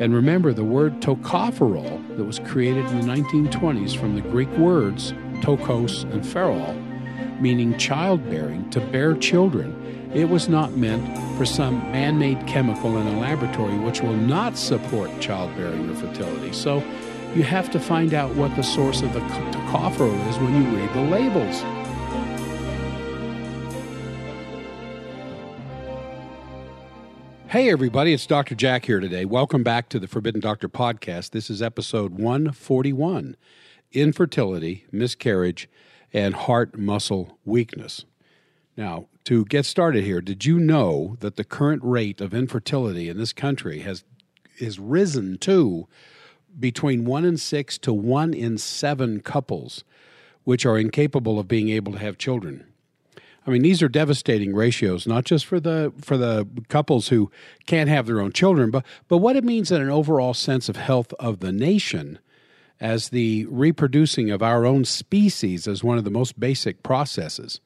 And remember the word tocopherol that was created in the 1920s from the Greek words tokos and pherol, meaning childbearing, to bear children. It was not meant for some man made chemical in a laboratory which will not support childbearing or fertility. So you have to find out what the source of the tocopherol is when you read the labels. Hey, everybody, it's Dr. Jack here today. Welcome back to the Forbidden Doctor podcast. This is episode 141 Infertility, Miscarriage, and Heart Muscle Weakness. Now, to get started here, did you know that the current rate of infertility in this country has is risen to between one in six to one in seven couples which are incapable of being able to have children? I mean, these are devastating ratios, not just for the for the couples who can't have their own children, but but what it means in an overall sense of health of the nation, as the reproducing of our own species is one of the most basic processes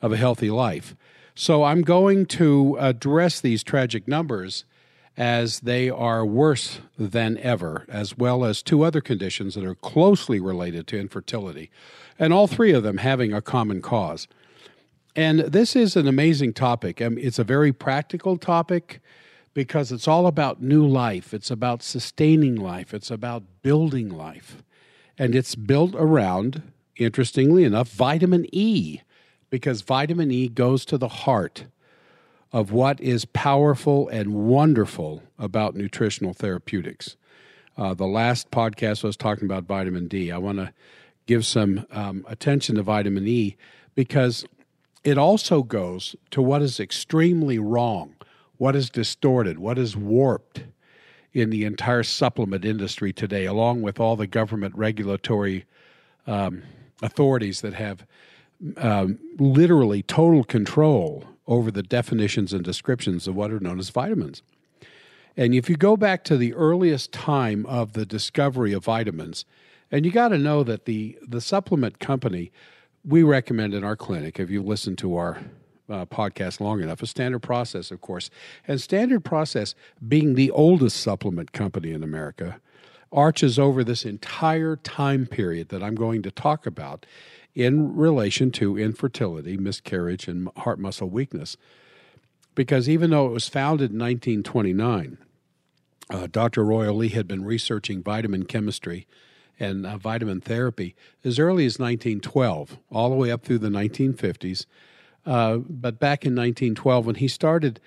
of a healthy life. So I'm going to address these tragic numbers as they are worse than ever, as well as two other conditions that are closely related to infertility, and all three of them having a common cause. And this is an amazing topic. I mean, it's a very practical topic because it's all about new life, it's about sustaining life, it's about building life. And it's built around, interestingly enough, vitamin E, because vitamin E goes to the heart of what is powerful and wonderful about nutritional therapeutics. Uh, the last podcast was talking about vitamin D. I want to give some um, attention to vitamin E because it also goes to what is extremely wrong, what is distorted, what is warped in the entire supplement industry today, along with all the government regulatory um, authorities that have um, literally total control over the definitions and descriptions of what are known as vitamins. And if you go back to the earliest time of the discovery of vitamins, and you got to know that the, the supplement company we recommend in our clinic, if you listen to our uh, podcast long enough, a standard process, of course. And standard process, being the oldest supplement company in America, arches over this entire time period that I'm going to talk about in relation to infertility, miscarriage, and heart muscle weakness. Because even though it was founded in 1929, uh, Dr. Royal Lee had been researching vitamin chemistry and uh, vitamin therapy as early as 1912, all the way up through the 1950s. Uh, but back in 1912, when he started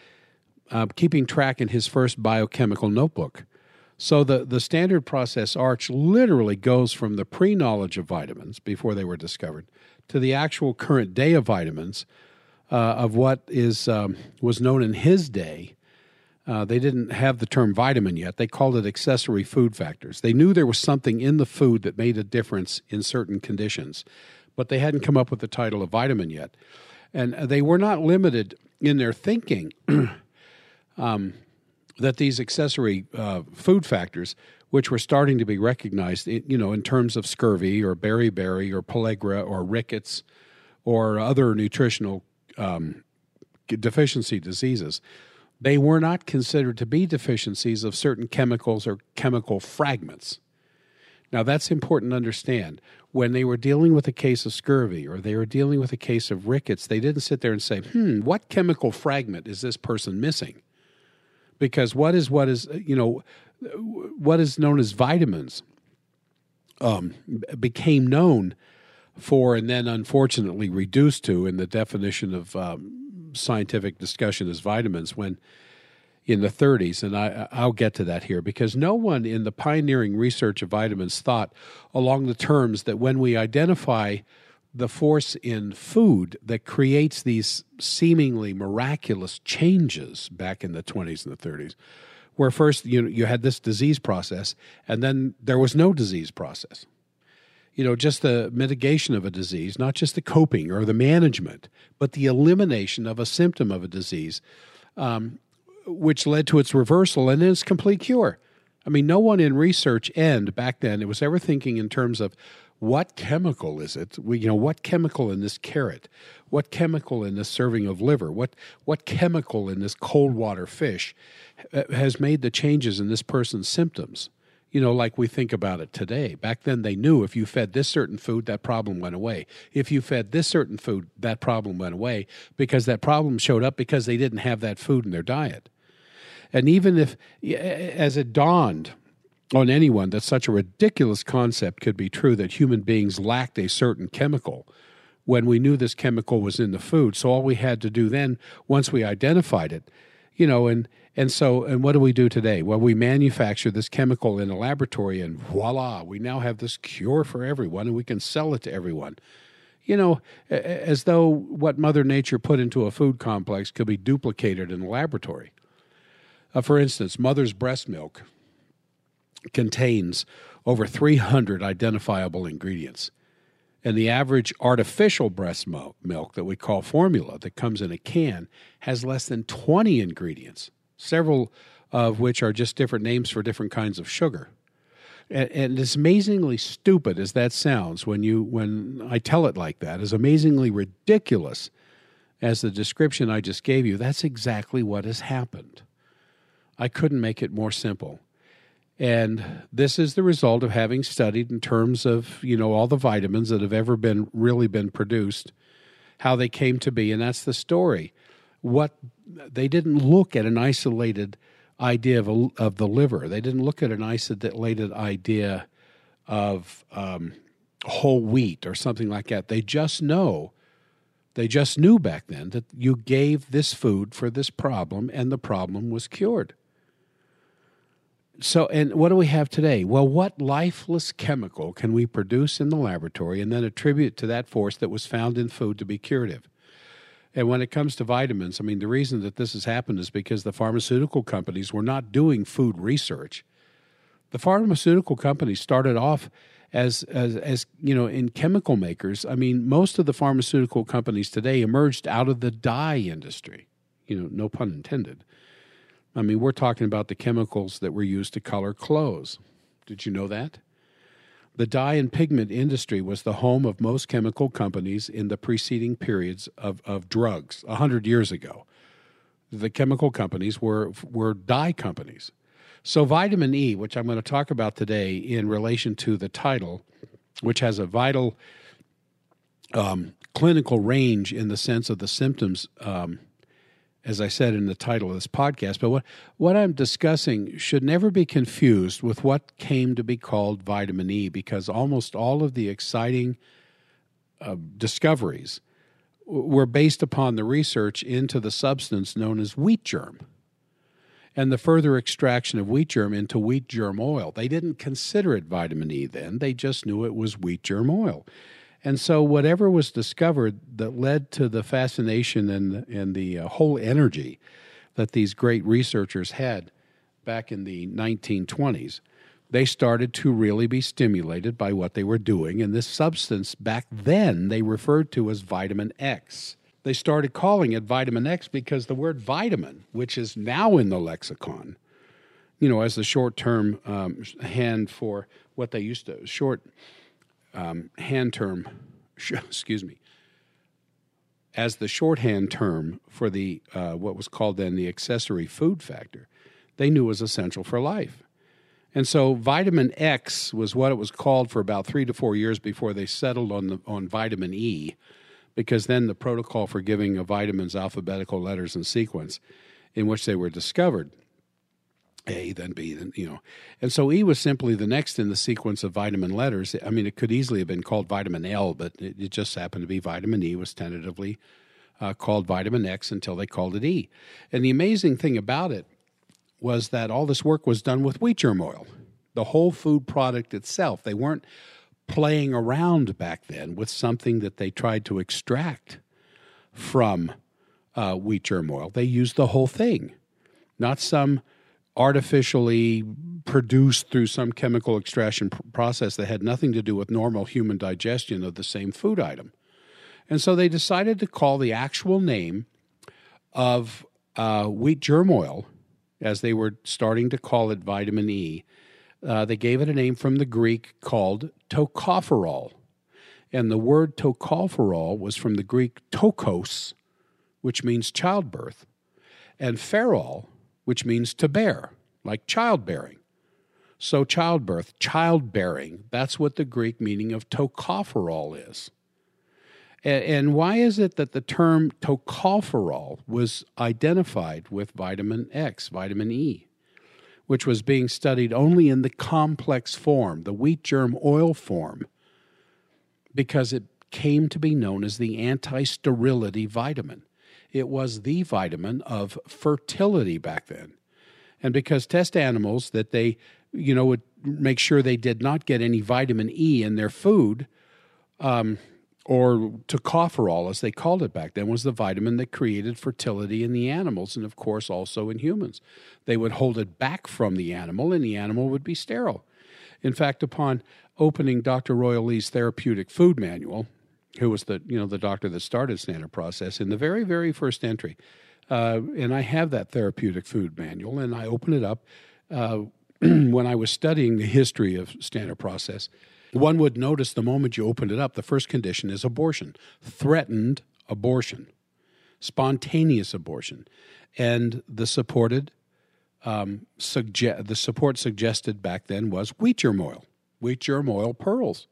uh, keeping track in his first biochemical notebook. So the, the standard process arch literally goes from the pre knowledge of vitamins before they were discovered to the actual current day of vitamins uh, of what is um, was known in his day uh, they didn't have the term vitamin yet. They called it accessory food factors. They knew there was something in the food that made a difference in certain conditions, but they hadn't come up with the title of vitamin yet. And they were not limited in their thinking um, that these accessory uh, food factors, which were starting to be recognized, you know, in terms of scurvy or beriberi or pellagra or rickets or other nutritional um, deficiency diseases they were not considered to be deficiencies of certain chemicals or chemical fragments. Now, that's important to understand. When they were dealing with a case of scurvy or they were dealing with a case of rickets, they didn't sit there and say, hmm, what chemical fragment is this person missing? Because what is what is, you know, what is known as vitamins um, became known for and then unfortunately reduced to in the definition of um, scientific discussion as vitamins when in the 30s, and I, I'll get to that here because no one in the pioneering research of vitamins thought along the terms that when we identify the force in food that creates these seemingly miraculous changes back in the 20s and the 30s, where first you you had this disease process, and then there was no disease process you know, just the mitigation of a disease, not just the coping or the management, but the elimination of a symptom of a disease, um, which led to its reversal and then its complete cure. I mean, no one in research end back then it was ever thinking in terms of what chemical is it? We, you know, what chemical in this carrot? What chemical in this serving of liver? What what chemical in this cold water fish has made the changes in this person's symptoms? You know, like we think about it today. Back then, they knew if you fed this certain food, that problem went away. If you fed this certain food, that problem went away because that problem showed up because they didn't have that food in their diet. And even if, as it dawned on anyone that such a ridiculous concept could be true that human beings lacked a certain chemical when we knew this chemical was in the food. So all we had to do then, once we identified it, you know, and and so and what do we do today? Well, we manufacture this chemical in a laboratory, and voila, we now have this cure for everyone, and we can sell it to everyone. You know, as though what Mother Nature put into a food complex could be duplicated in a laboratory. Uh, for instance, mother's breast milk contains over 300 identifiable ingredients. And the average artificial breast milk that we call formula that comes in a can has less than 20 ingredients, several of which are just different names for different kinds of sugar. And, and as amazingly stupid as that sounds when you when I tell it like that, as amazingly ridiculous as the description I just gave you, that's exactly what has happened. I couldn't make it more simple. And this is the result of having studied in terms of, you know, all the vitamins that have ever been really been produced, how they came to be, and that's the story. What they didn't look at an isolated idea of, a, of the liver. They didn't look at an isolated idea of um, whole wheat or something like that. They just know, they just knew back then that you gave this food for this problem and the problem was cured. So, and what do we have today? Well, what lifeless chemical can we produce in the laboratory and then attribute to that force that was found in food to be curative? And when it comes to vitamins, I mean, the reason that this has happened is because the pharmaceutical companies were not doing food research. The pharmaceutical companies started off as, as, as you know, in chemical makers. I mean, most of the pharmaceutical companies today emerged out of the dye industry. You know, no pun intended. I mean, we're talking about the chemicals that were used to color clothes. Did you know that? The dye and pigment industry was the home of most chemical companies in the preceding periods of, of drugs, 100 years ago. The chemical companies were, were dye companies. So, vitamin E, which I'm going to talk about today in relation to the title, which has a vital um, clinical range in the sense of the symptoms um, as I said in the title of this podcast. But what, what I'm discussing should never be confused with what came to be called vitamin E, because almost all of the exciting uh, discoveries were based upon the research into the substance known as wheat germ and the further extraction of wheat germ into wheat germ oil. They didn't consider it vitamin E then, they just knew it was wheat germ oil. And so, whatever was discovered that led to the fascination and, and the uh, whole energy that these great researchers had back in the 1920s, they started to really be stimulated by what they were doing. And this substance back then they referred to as vitamin X. They started calling it vitamin X because the word vitamin, which is now in the lexicon, you know, as the short term um, hand for what they used to, short um, hand term, excuse me, as the shorthand term for the uh, what was called then the accessory food factor, they knew was essential for life. And so vitamin X was what it was called for about three to four years before they settled on the, on vitamin E, because then the protocol for giving a vitamin's alphabetical letters and sequence in which they were discovered a, then B, then, you know. And so E was simply the next in the sequence of vitamin letters. I mean, it could easily have been called vitamin L, but it, it just happened to be vitamin E was tentatively uh, called vitamin X until they called it E. And the amazing thing about it was that all this work was done with wheat germ oil, the whole food product itself. They weren't playing around back then with something that they tried to extract from uh, wheat germ oil. They used the whole thing, not some artificially produced through some chemical extraction pr- process that had nothing to do with normal human digestion of the same food item. And so they decided to call the actual name of uh, wheat germ oil, as they were starting to call it vitamin E, Uh, they gave it a name from the Greek called tocopherol. And the word tocopherol was from the Greek tokos, which means childbirth, and pherol, which means to bear, like childbearing. So, childbirth, childbearing, that's what the Greek meaning of tocopherol is. And why is it that the term tocopherol was identified with vitamin X, vitamin E, which was being studied only in the complex form, the wheat germ oil form, because it came to be known as the anti sterility vitamin. It was the vitamin of fertility back then. And because test animals that they, you know, would make sure they did not get any vitamin E in their food, um, or tocopherol, as they called it back then, was the vitamin that created fertility in the animals and, of course, also in humans. They would hold it back from the animal, and the animal would be sterile. In fact, upon opening Dr. Royal Lee's therapeutic food manual, who was the you know the doctor that started standard process in the very very first entry, uh, and I have that therapeutic food manual, and I open it up uh, when I was studying the history of standard process one would notice the moment you open it up, the first condition is abortion, threatened abortion, spontaneous abortion, and the supported um, suge- the support suggested back then was wheat germ oil, wheat germ oil pearls.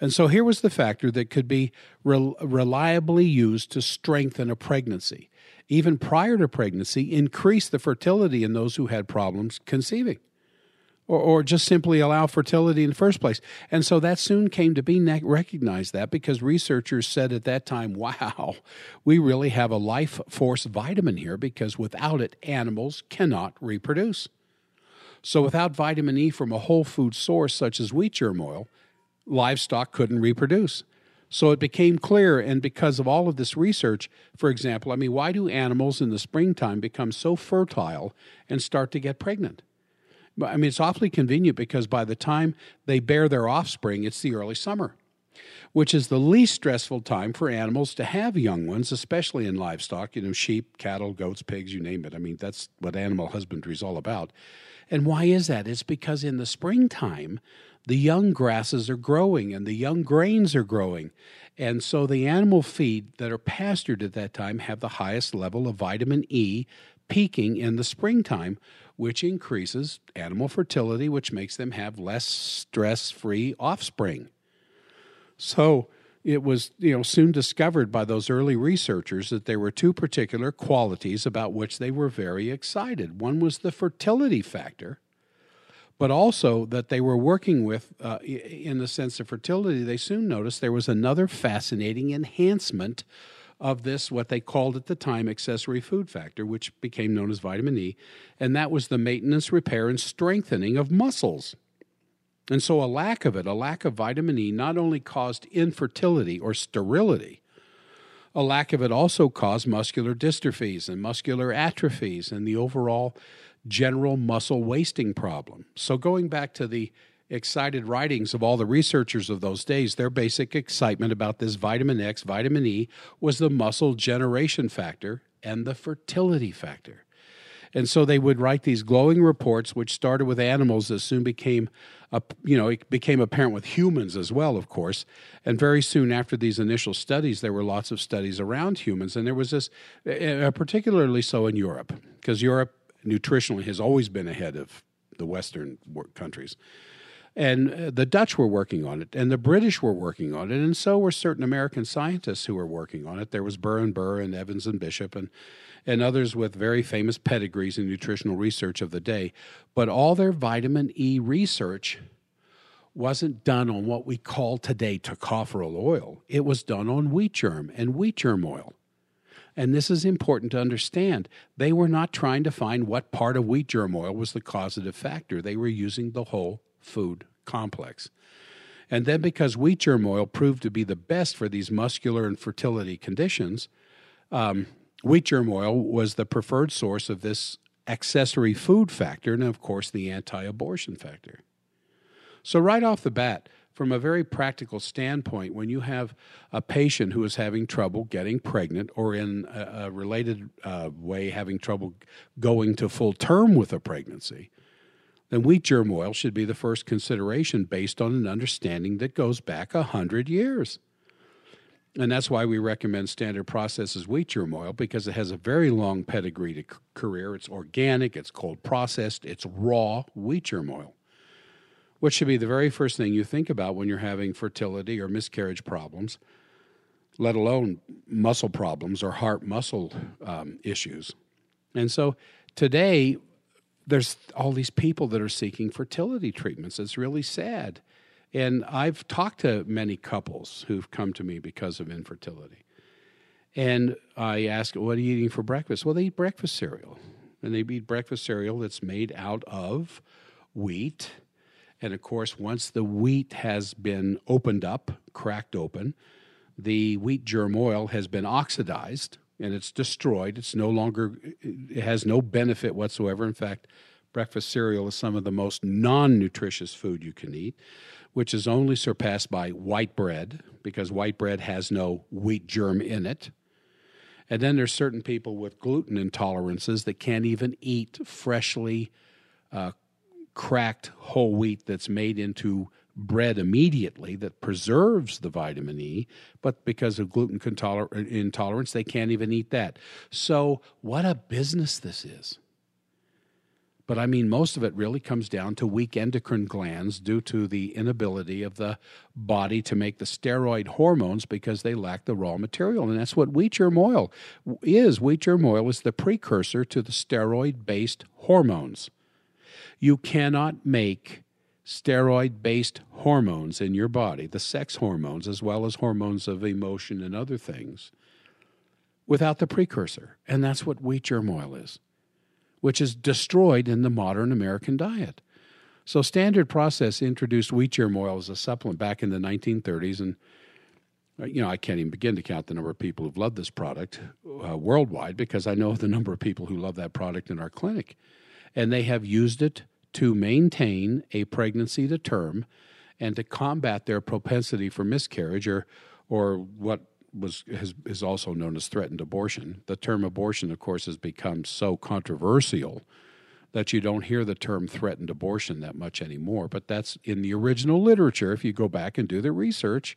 And so here was the factor that could be re- reliably used to strengthen a pregnancy. Even prior to pregnancy, increase the fertility in those who had problems conceiving or, or just simply allow fertility in the first place. And so that soon came to be recognized that because researchers said at that time, wow, we really have a life force vitamin here because without it, animals cannot reproduce. So without vitamin E from a whole food source such as wheat germ oil, livestock couldn't reproduce. So it became clear, and because of all of this research, for example, I mean, why do animals in the springtime become so fertile and start to get pregnant? I mean, it's awfully convenient because by the time they bear their offspring, it's the early summer, which is the least stressful time for animals to have young ones, especially in livestock, you know, sheep, cattle, goats, pigs, you name it. I mean, that's what animal husbandry is all about. And why is that? It's because in the springtime, the young grasses are growing and the young grains are growing. And so the animal feed that are pastured at that time have the highest level of vitamin E peaking in the springtime, which increases animal fertility, which makes them have less stress free offspring. So it was you know soon discovered by those early researchers that there were two particular qualities about which they were very excited. One was the fertility factor, but also that they were working with, uh, in the sense of fertility, they soon noticed there was another fascinating enhancement of this, what they called at the time accessory food factor, which became known as vitamin E, and that was the maintenance, repair, and strengthening of muscles. And so, a lack of it, a lack of vitamin E, not only caused infertility or sterility, a lack of it also caused muscular dystrophies and muscular atrophies and the overall general muscle wasting problem. So, going back to the excited writings of all the researchers of those days, their basic excitement about this vitamin X, vitamin E, was the muscle generation factor and the fertility factor. And so they would write these glowing reports, which started with animals that soon became, a, you know, it became apparent with humans as well, of course. And very soon after these initial studies, there were lots of studies around humans, and there was this, uh, particularly so in Europe, because Europe nutritionally has always been ahead of the Western countries. And uh, the Dutch were working on it, and the British were working on it, and so were certain American scientists who were working on it. There was Burr and Burr and Evans and Bishop and and others with very famous pedigrees in nutritional research of the day. But all their vitamin E research wasn't done on what we call today tocopherol oil. It was done on wheat germ and wheat germ oil. And this is important to understand. They were not trying to find what part of wheat germ oil was the causative factor. They were using the whole food complex. And then, because wheat germ oil proved to be the best for these muscular and fertility conditions, um, wheat germ oil was the preferred source of this accessory food factor and, of course, the anti abortion factor. So, right off the bat, from a very practical standpoint, when you have a patient who is having trouble getting pregnant or in a, a related uh, way having trouble going to full term with a pregnancy, then wheat germ oil should be the first consideration based on an understanding that goes back a hundred years. And that's why we recommend standard processes wheat germ oil because it has a very long pedigree to c- career. It's organic, it's cold processed, it's raw wheat germ oil, which should be the very first thing you think about when you're having fertility or miscarriage problems, let alone muscle problems or heart muscle um, issues. And so today, there's all these people that are seeking fertility treatments. It's really sad. And I've talked to many couples who've come to me because of infertility. And I ask, What are you eating for breakfast? Well, they eat breakfast cereal. And they eat breakfast cereal that's made out of wheat. And of course, once the wheat has been opened up, cracked open, the wheat germ oil has been oxidized and it's destroyed. It's no longer, it has no benefit whatsoever. In fact, breakfast cereal is some of the most non nutritious food you can eat which is only surpassed by white bread because white bread has no wheat germ in it. And then there's certain people with gluten intolerances that can't even eat freshly uh, cracked whole wheat that's made into bread immediately that preserves the vitamin E, but because of gluten intolerance, they can't even eat that. So, what a business this is. But I mean, most of it really comes down to weak endocrine glands due to the inability of the body to make the steroid hormones because they lack the raw material. And that's what wheat germ oil is. Wheat germ oil is the precursor to the steroid based hormones. You cannot make steroid based hormones in your body, the sex hormones, as well as hormones of emotion and other things, without the precursor. And that's what wheat germ oil is which is destroyed in the modern American diet. So, Standard Process introduced wheat germ oil as a supplement back in the 1930s, and uh, you know I can't even begin to count the number of people who've loved this product uh, worldwide because I know the number of people who love that product in our clinic, and they have used it to maintain a pregnancy to term and to combat their propensity for miscarriage or or what was has, is also known as threatened abortion. The term abortion, of course, has become so controversial that you don't hear the term threatened abortion that much anymore. But that's in the original literature. If you go back and do the research,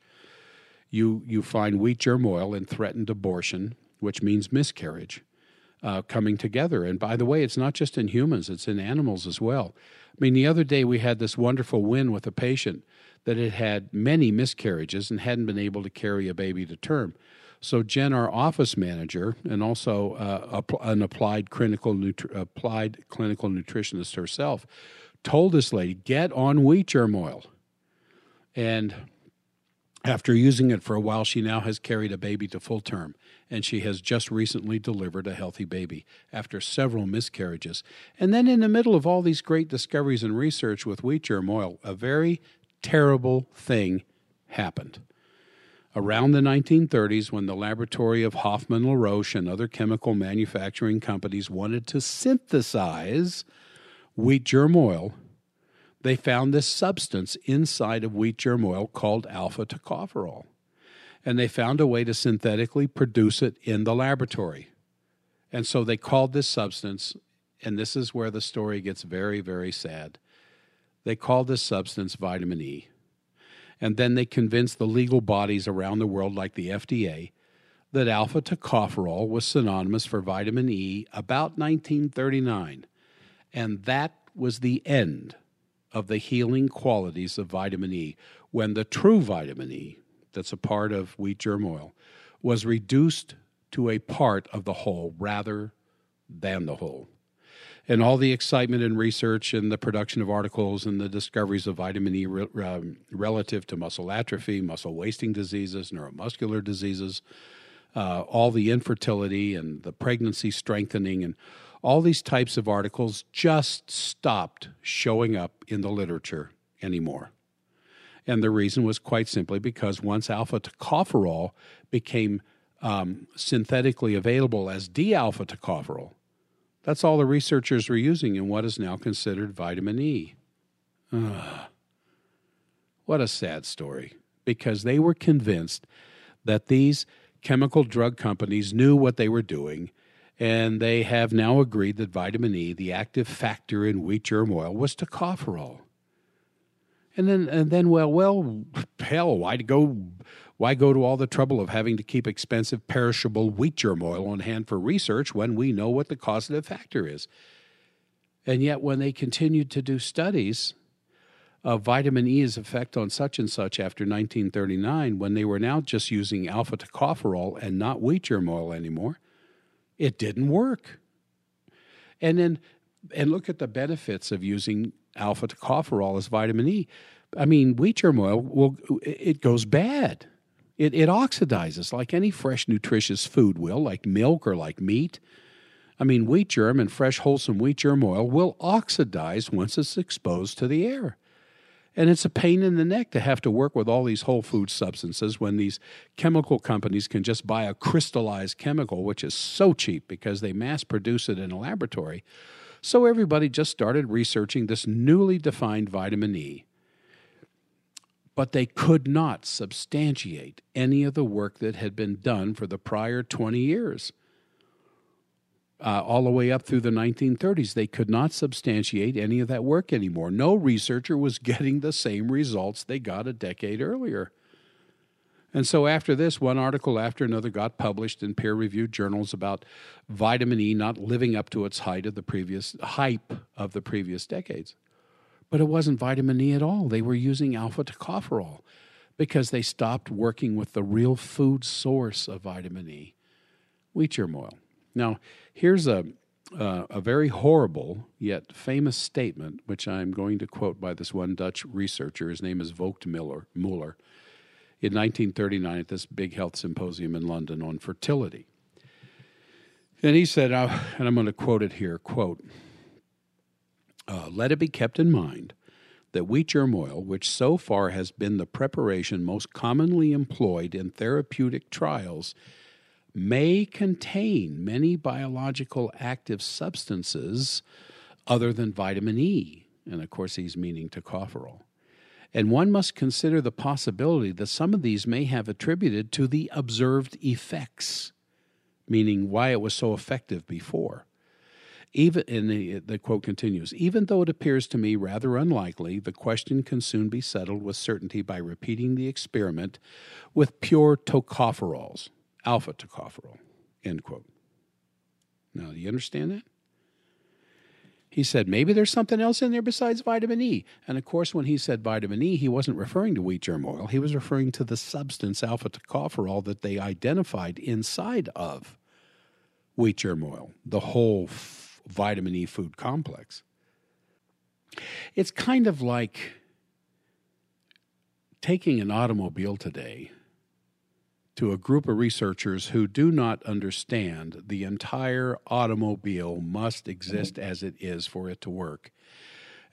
you you find wheat germ oil and threatened abortion, which means miscarriage, uh, coming together. And by the way, it's not just in humans; it's in animals as well. I mean, the other day we had this wonderful win with a patient that had had many miscarriages and hadn't been able to carry a baby to term. So Jen, our office manager, and also uh, an applied clinical nutri- applied clinical nutritionist herself, told this lady get on wheat germ oil. And after using it for a while, she now has carried a baby to full term, and she has just recently delivered a healthy baby after several miscarriages. And then, in the middle of all these great discoveries and research with wheat germ oil, a very terrible thing happened. Around the 1930s, when the laboratory of Hoffmann La Roche and other chemical manufacturing companies wanted to synthesize wheat germ oil, they found this substance inside of wheat germ oil called alpha tocopherol. And they found a way to synthetically produce it in the laboratory. And so they called this substance, and this is where the story gets very, very sad. They called this substance vitamin E. And then they convinced the legal bodies around the world, like the FDA, that alpha tocopherol was synonymous for vitamin E about 1939. And that was the end of the healing qualities of vitamin E when the true vitamin E, that's a part of wheat germ oil, was reduced to a part of the whole rather than the whole. And all the excitement and research and the production of articles and the discoveries of vitamin E re- um, relative to muscle atrophy, muscle wasting diseases, neuromuscular diseases, uh, all the infertility and the pregnancy strengthening, and all these types of articles just stopped showing up in the literature anymore. And the reason was quite simply because once alpha tocopherol became um, synthetically available as D alpha tocopherol, that's all the researchers were using in what is now considered vitamin E. Ugh. What a sad story, because they were convinced that these chemical drug companies knew what they were doing And they have now agreed that vitamin E, the active factor in wheat germ oil, was tocopherol. And then, and then, well, well, hell, why go, why go to all the trouble of having to keep expensive perishable wheat germ oil on hand for research when we know what the causative factor is? And yet, when they continued to do studies of vitamin E's effect on such and such after 1939, when they were now just using alpha tocopherol and not wheat germ oil anymore, it didn't work. And then, and look at the benefits of using alpha tocopherol as vitamin E. I mean, wheat germ oil will it goes bad. It it oxidizes like any fresh nutritious food will, like milk or like meat. I mean, wheat germ and fresh wholesome wheat germ oil will oxidize once it's exposed to the air. And it's a pain in the neck to have to work with all these whole food substances when these chemical companies can just buy a crystallized chemical, which is so cheap because they mass produce it in a laboratory. So everybody just started researching this newly defined vitamin E. But they could not substantiate any of the work that had been done for the prior 20 years uh, all the way up through the 1930s. They could not substantiate any of that work anymore. No researcher was getting the same results they got a decade earlier. And so, after this, one article after another got published in peer reviewed journals about vitamin E not living up to its height of the previous hype of the previous decades. But it wasn't vitamin E at all. They were using alpha tocopherol because they stopped working with the real food source of vitamin E, wheat germ oil. Now, here's a, uh, a very horrible yet famous statement, which I'm going to quote by this one Dutch researcher. His name is Vogt Miller, Muller, in 1939 at this big health symposium in London on fertility. And he said, uh, and I'm going to quote it here quote, uh, let it be kept in mind that wheat germ oil, which so far has been the preparation most commonly employed in therapeutic trials, may contain many biological active substances other than vitamin E. And of course, he's meaning tocopherol. And one must consider the possibility that some of these may have attributed to the observed effects, meaning why it was so effective before. Even and the, the quote continues, even though it appears to me rather unlikely, the question can soon be settled with certainty by repeating the experiment with pure tocopherols alpha tocopherol, end quote. Now, do you understand that? He said, maybe there's something else in there besides vitamin E. And of course, when he said vitamin E, he wasn't referring to wheat germ oil. He was referring to the substance alpha tocopherol that they identified inside of wheat germ oil, the whole f- vitamin E food complex. It's kind of like taking an automobile today to a group of researchers who do not understand the entire automobile must exist as it is for it to work.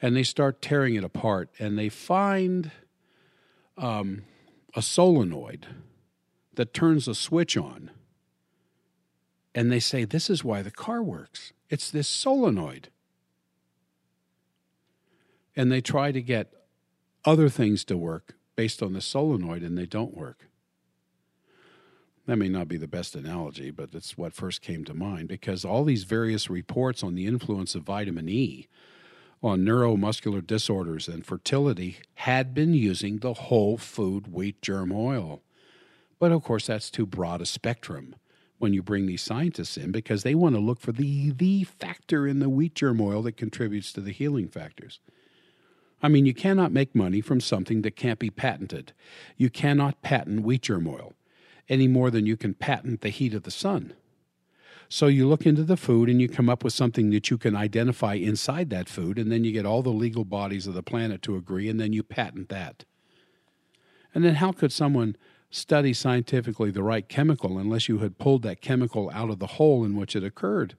And they start tearing it apart and they find um, a solenoid that turns a switch on. And they say, This is why the car works. It's this solenoid. And they try to get other things to work based on the solenoid and they don't work. That may not be the best analogy, but it's what first came to mind because all these various reports on the influence of vitamin E on neuromuscular disorders and fertility had been using the whole food wheat germ oil. But of course, that's too broad a spectrum when you bring these scientists in because they want to look for the, the factor in the wheat germ oil that contributes to the healing factors. I mean, you cannot make money from something that can't be patented. You cannot patent wheat germ oil any more than you can patent the heat of the sun. So you look into the food and you come up with something that you can identify inside that food, and then you get all the legal bodies of the planet to agree, and then you patent that. And then how could someone study scientifically the right chemical unless you had pulled that chemical out of the whole in which it occurred?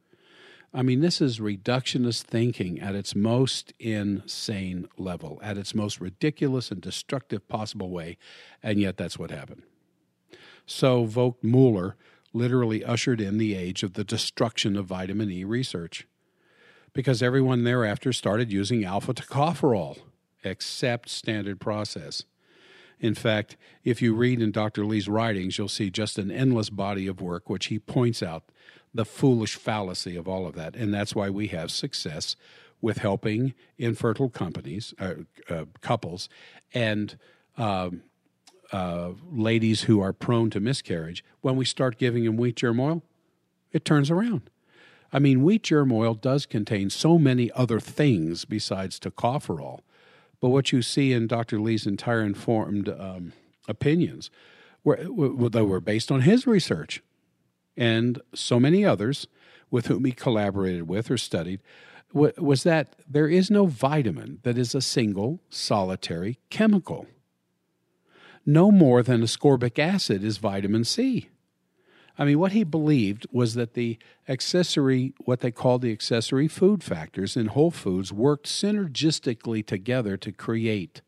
I mean, this is reductionist thinking at its most insane level, at its most ridiculous and destructive possible way, and yet that's what happened. So Vogt Muller literally ushered in the age of the destruction of vitamin E research because everyone thereafter started using alpha tocopherol, except standard process. In fact, if you read in Dr. Lee's writings, you'll see just an endless body of work which he points out the foolish fallacy of all of that. And that's why we have success with helping infertile companies, uh, uh, couples, and um, uh, ladies who are prone to miscarriage. When we start giving them wheat germ oil, it turns around. I mean, wheat germ oil does contain so many other things besides tocopherol. But what you see in Dr. Lee's entire informed um, opinions were, were, they were based on his research and so many others with whom he collaborated with or studied was that there is no vitamin that is a single solitary chemical. No more than ascorbic acid is vitamin C. I mean, what he believed was that the accessory, what they called the accessory food factors in whole foods, worked synergistically together to create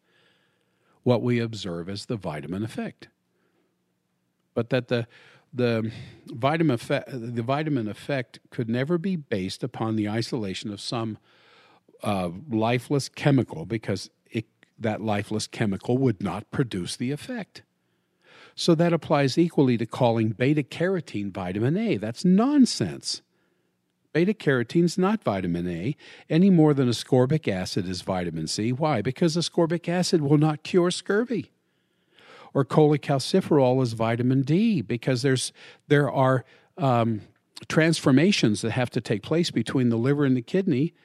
what we observe as the vitamin effect. But that the the vitamin effect, the vitamin effect could never be based upon the isolation of some uh, lifeless chemical because that lifeless chemical would not produce the effect. So that applies equally to calling beta carotene vitamin A. That's nonsense. Beta carotene is not vitamin A any more than ascorbic acid is vitamin C. Why? Because ascorbic acid will not cure scurvy or cholecalciferol is vitamin D because there's there are um, transformations that have to take place between the liver and the kidney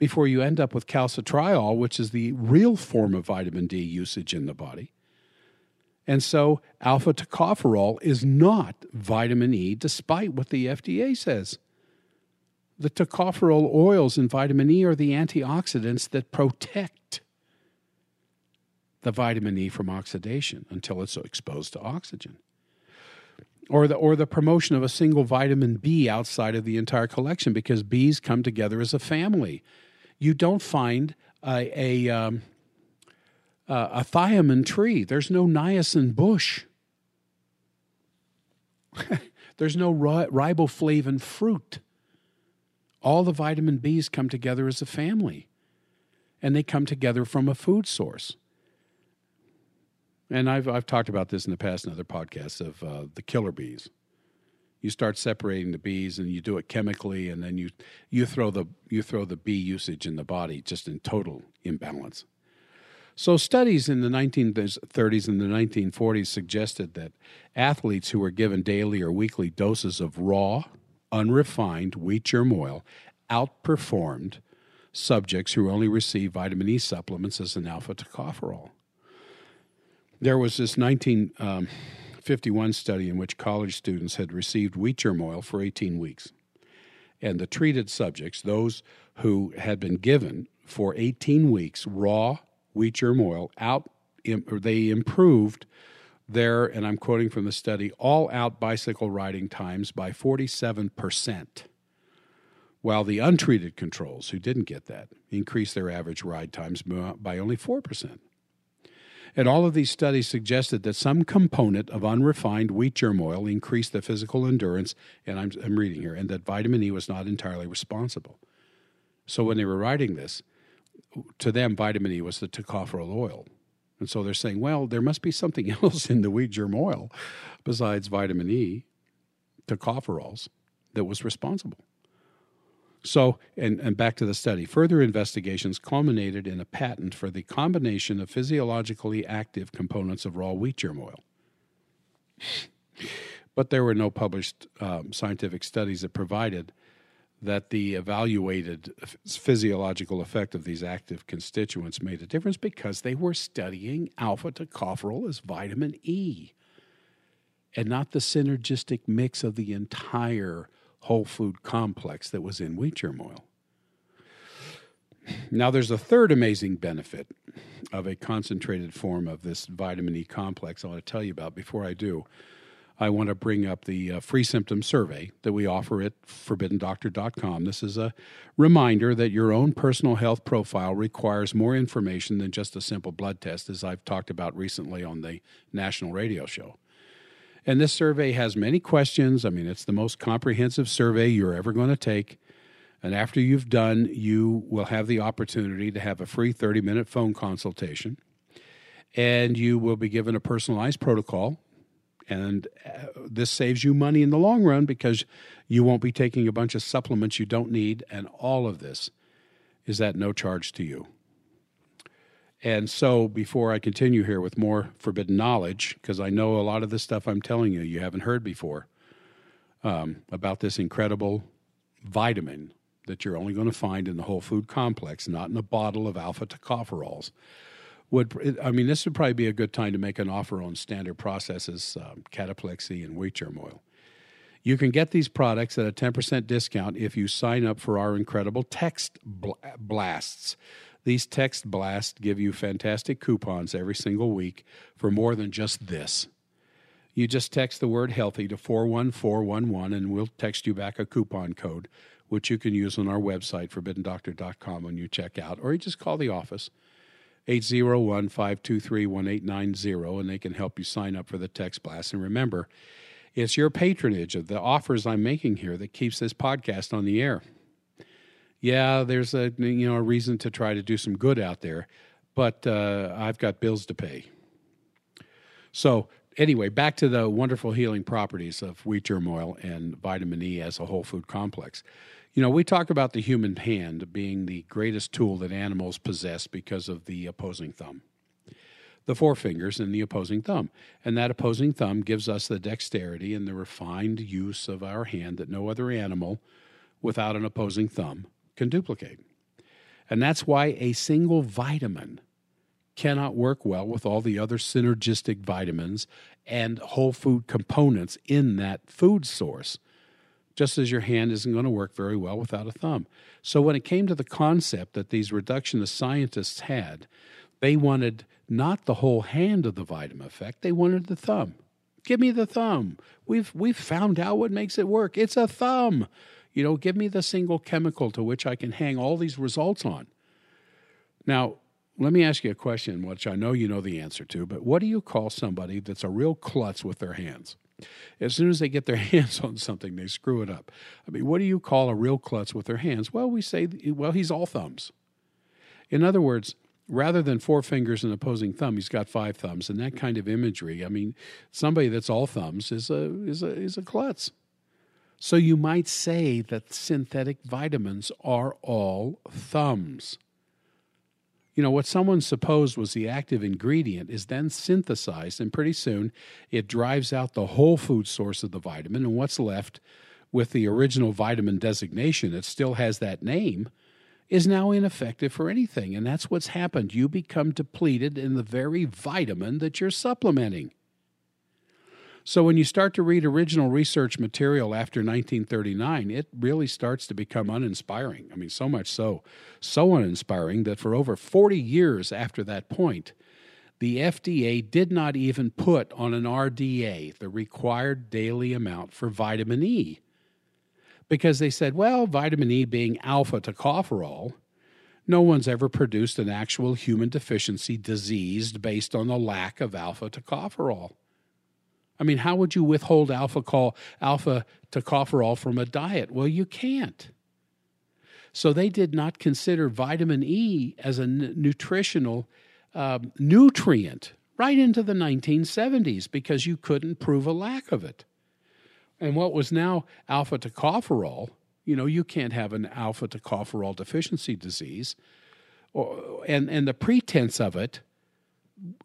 before you end up with calcitriol, which is the real form of vitamin D usage in the body. And so alpha tocopherol is not vitamin E, despite what the FDA says. The tocopherol oils in vitamin E are the antioxidants that protect the vitamin E from oxidation until it's exposed to oxygen. Or the, or the promotion of a single vitamin B outside of the entire collection because Bs come together as a family. You don't find a, a, um, a thiamine tree, there's no niacin bush. There's no riboflavin fruit. All the vitamin Bs come together as a family, and they come together from a food source and I've I've talked about this in the past in other podcasts of uh, the killer bees. You start separating the bees, and you do it chemically, and then you you throw the you throw the bee usage in the body just in total imbalance. So studies in the 1930s and the 1940s suggested that athletes who were given daily or weekly doses of raw, unrefined wheat germ oil outperformed subjects who only received vitamin E supplements as an alpha tocopherol. There was this 19 um, study in which college students had received wheat germ oil for 18 weeks. And the treated subjects, those who had been given for 18 weeks raw wheat germ oil, out, they improved their, and I'm quoting from the study, all out bicycle riding times by 47%, while the untreated controls, who didn't get that, increased their average ride times by only 4%. And all of these studies suggested that some component of unrefined wheat germ oil increased the physical endurance, and I'm, I'm reading here, and that vitamin E was not entirely responsible. So when they were writing this, to them, vitamin E was the tocopherol oil. And so they're saying, well, there must be something else in the wheat germ oil besides vitamin E, tocopherols, that was responsible. So, and, and back to the study, further investigations culminated in a patent for the combination of physiologically active components of raw wheat germ oil. But there were no published um, scientific studies that provided that the evaluated physiological effect of these active constituents made a difference because they were studying alpha tocopherol as vitamin E and not the synergistic mix of the entire whole food complex that was in wheat germ oil. Now, there's a third amazing benefit of a concentrated form of this vitamin E complex I want to tell you about. Before I do, I want to bring up the uh, free symptom survey that we offer at forbiddendoctor.com. This is a reminder that your own personal health profile requires more information than just a simple blood test, as I've talked about recently on the national radio show. And this survey has many questions. I mean, it's the most comprehensive survey you're ever going to take. And after you've done, you will have the opportunity to have a free 30 minute phone consultation. And you will be given a personalized protocol And uh, this saves you money in the long run because you won't be taking a bunch of supplements you don't need. And all of this is at no charge to you. And so, before I continue here with more forbidden knowledge, because I know a lot of the stuff I'm telling you you haven't heard before um, about this incredible vitamin that you're only going to find in the whole food complex, not in a bottle of alpha tocopherols. Would I mean this would probably be a good time to make an offer on standard processes, um, cataplexy, and wheat germ oil. You can get these products at a 10% discount if you sign up for our incredible text blasts. These text blasts give you fantastic coupons every single week for more than just this. You just text the word healthy to 41411 and we'll text you back a coupon code, which you can use on our website, forbiddendoctor.com, when you check out, or you just call the office, 801 523 1890, and they can help you sign up for the text blast. And remember, it's your patronage of the offers I'm making here that keeps this podcast on the air yeah, there's a you know a reason to try to do some good out there, but uh, I've got bills to pay. So anyway, back to the wonderful healing properties of wheat germ oil and vitamin E as a whole food complex. You know, we talk about the human hand being the greatest tool that animals possess because of the opposing thumb. The forefingers and the opposing thumb. And that opposing thumb gives us the dexterity and the refined use of our hand that no other animal without an opposing thumb can duplicate. And that's why a single vitamin cannot work well with all the other synergistic vitamins and whole food components in that food source, just as your hand isn't going to work very well without a thumb. So, when it came to the concept that these reductionist scientists had, they wanted not the whole hand of the vitamin effect, they wanted the thumb. Give me the thumb. We've, we've found out what makes it work. It's a thumb. You know, give me the single chemical to which I can hang all these results on. Now, let me ask you a question, which I know you know the answer to, but what do you call somebody that's a real klutz with their hands? As soon as they get their hands on something, they screw it up. I mean, what do you call a real klutz with their hands? Well, we say, well, he's all thumbs. In other words, rather than four fingers and opposing thumb, he's got five thumbs, and that kind of imagery. I mean, somebody that's all thumbs is a is a is a klutz. So you might say that synthetic vitamins are all thumbs. You know, what someone supposed was the active ingredient is then synthesized, and pretty soon it drives out the whole food source of the vitamin, and what's left with the original vitamin designation that still has that name is now ineffective for anything. And that's what's happened. You become depleted in the very vitamin that you're supplementing. So when you start to read original research material after 1939, it really starts to become uninspiring. I mean, so much so, so uninspiring that for over 40 years after that point, the FDA did not even put on an RDA the required daily amount for vitamin E. Because they said, well, vitamin E being alpha tocopherol, no one's ever produced an actual human deficiency disease based on the lack of alpha tocopherol. I mean, how would you withhold alpha call alpha tocopherol from a diet? Well, you can't. So they did not consider vitamin E as a n- nutritional uh, nutrient right into the 1970s because you couldn't prove a lack of it. And what was now alpha tocopherol, you know, you can't have an alpha tocopherol deficiency disease, or, and and the pretense of it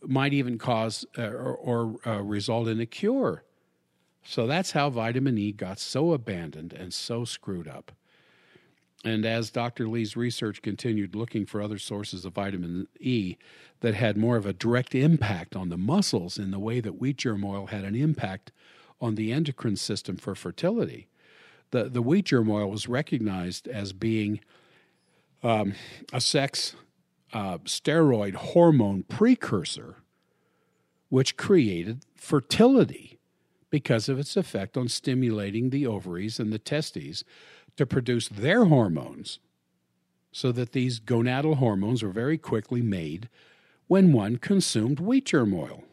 might even cause uh, or, or uh, result in a cure. So that's how vitamin E got so abandoned and so screwed up. And as Dr. Lee's research continued looking for other sources of vitamin E that had more of a direct impact on the muscles in the way that wheat germ oil had an impact on the endocrine system for fertility, the, the wheat germ oil was recognized as being um, a sex uh, steroid hormone precursor, which created fertility because of its effect on stimulating the ovaries and the testes to produce their hormones, so that these gonadal hormones were very quickly made when one consumed wheat germ oil.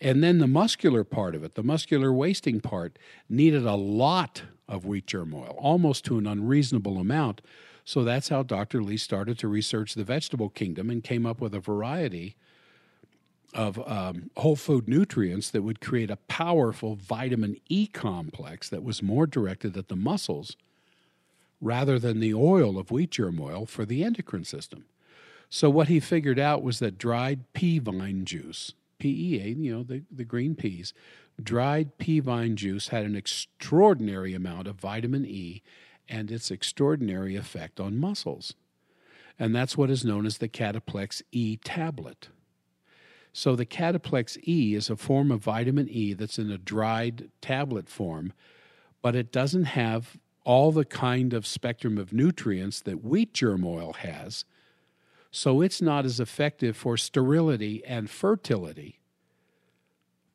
And then the muscular part of it, the muscular wasting part, needed a lot of wheat germ oil, almost to an unreasonable amount, so that's how Dr. Lee started to research the vegetable kingdom and came up with a variety of um, whole food nutrients that would create a powerful vitamin E complex that was more directed at the muscles rather than the oil of wheat germ oil for the endocrine system. So what he figured out was that dried pea vine juice, PEA, you know, the, the green peas, dried pea vine juice had an extraordinary amount of vitamin E and its extraordinary effect on muscles. And that's what is known as the Cataplex E tablet. So the Cataplex E is a form of vitamin E that's in a dried tablet form, but it doesn't have all the kind of spectrum of nutrients that wheat germ oil has. So it's not as effective for sterility and fertility,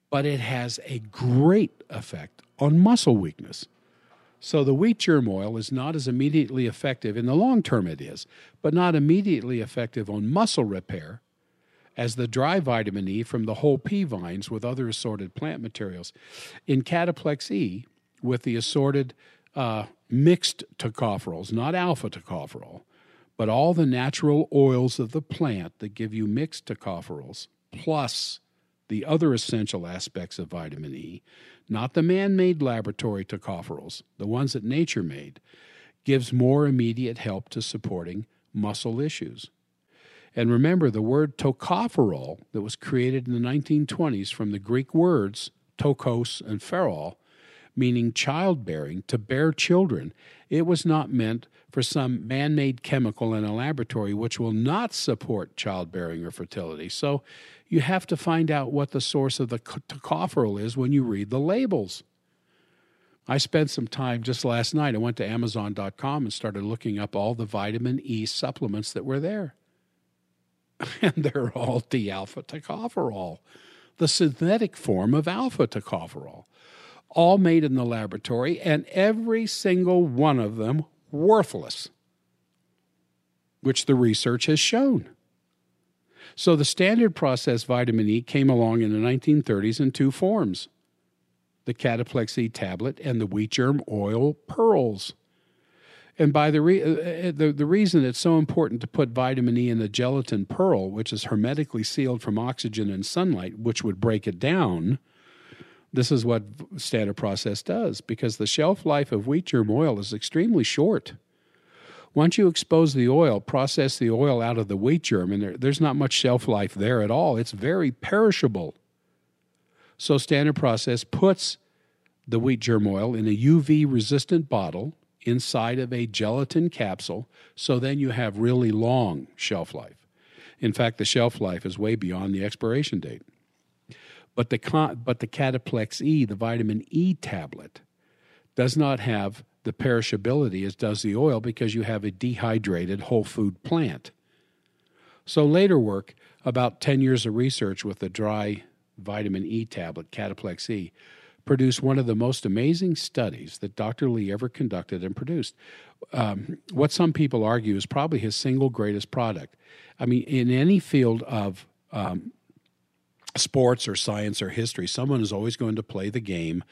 but it has a great effect on muscle weakness. So the wheat germ oil is not as immediately effective in the long term it is, but not immediately effective on muscle repair as the dry vitamin E from the whole pea vines with other assorted plant materials. In Cataplex E, with the assorted uh, mixed tocopherols, not alpha tocopherol, but all the natural oils of the plant that give you mixed tocopherols, plus the other essential aspects of vitamin E, not the man made laboratory tocopherols, the ones that nature made, gives more immediate help to supporting muscle issues. And remember, the word tocopherol that was created in the 1920s from the Greek words tokos and pherol, meaning childbearing, to bear children, it was not meant for some man made chemical in a laboratory which will not support childbearing or fertility. So you have to find out what the source of the tocopherol is when you read the labels. I spent some time just last night. I went to Amazon.com and started looking up all the vitamin E supplements that were there. and they're all D alpha tocopherol, the synthetic form of alpha tocopherol, all made in the laboratory, and every single one of them worthless, which the research has shown. So the standard process vitamin E came along in the 1930s in two forms the Cataplex E tablet and the wheat germ oil pearls. And by the, re- uh, uh, the the reason it's so important to put vitamin E in the gelatin pearl, which is hermetically sealed from oxygen and sunlight, which would break it down, this is what standard process does because the shelf life of wheat germ oil is extremely short. Once you expose the oil, process the oil out of the wheat germ, and there, there's not much shelf life there at all. It's very perishable. So, standard process puts the wheat germ oil in a UV resistant bottle inside of a gelatin capsule, so then you have really long shelf life. In fact, the shelf life is way beyond the expiration date. But the, but the Cataplex E, the vitamin E tablet, does not have the perishability as does the oil because you have a dehydrated whole food plant. So, later work, about 10 years of research with the dry vitamin E tablet, Cataplex E, produced one of the most amazing studies that Dr. Lee ever conducted and produced. Um, what some people argue is probably his single greatest product. I mean, in any field of um, sports or science or history, someone is always going to play the game,